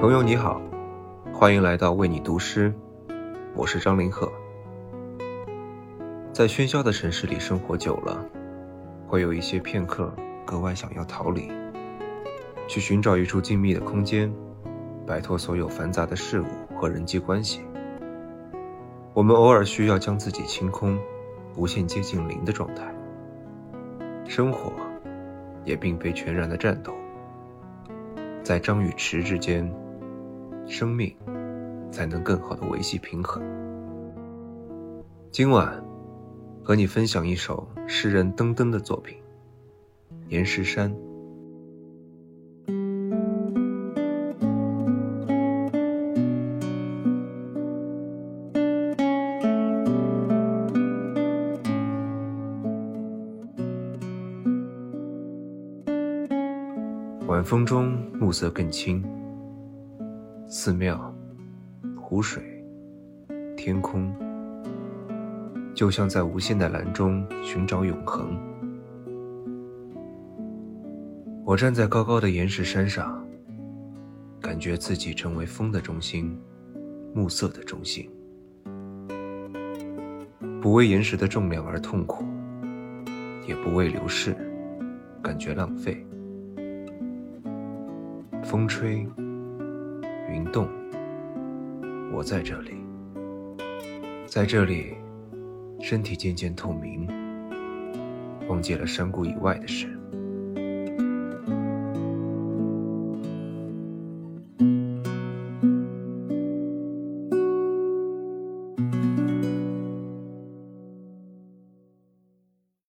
朋友你好，欢迎来到为你读诗，我是张凌赫。在喧嚣的城市里生活久了，会有一些片刻格外想要逃离，去寻找一处静谧的空间，摆脱所有繁杂的事物和人际关系。我们偶尔需要将自己清空，无限接近零的状态。生活也并非全然的战斗，在张与弛之间。生命才能更好的维系平衡。今晚和你分享一首诗人登登的作品《岩石山》。晚风中，暮色更轻。寺庙、湖水、天空，就像在无限的蓝中寻找永恒。我站在高高的岩石山上，感觉自己成为风的中心，暮色的中心。不为岩石的重量而痛苦，也不为流逝感觉浪费。风吹。云动，我在这里，在这里，身体渐渐透明，忘记了山谷以外的事。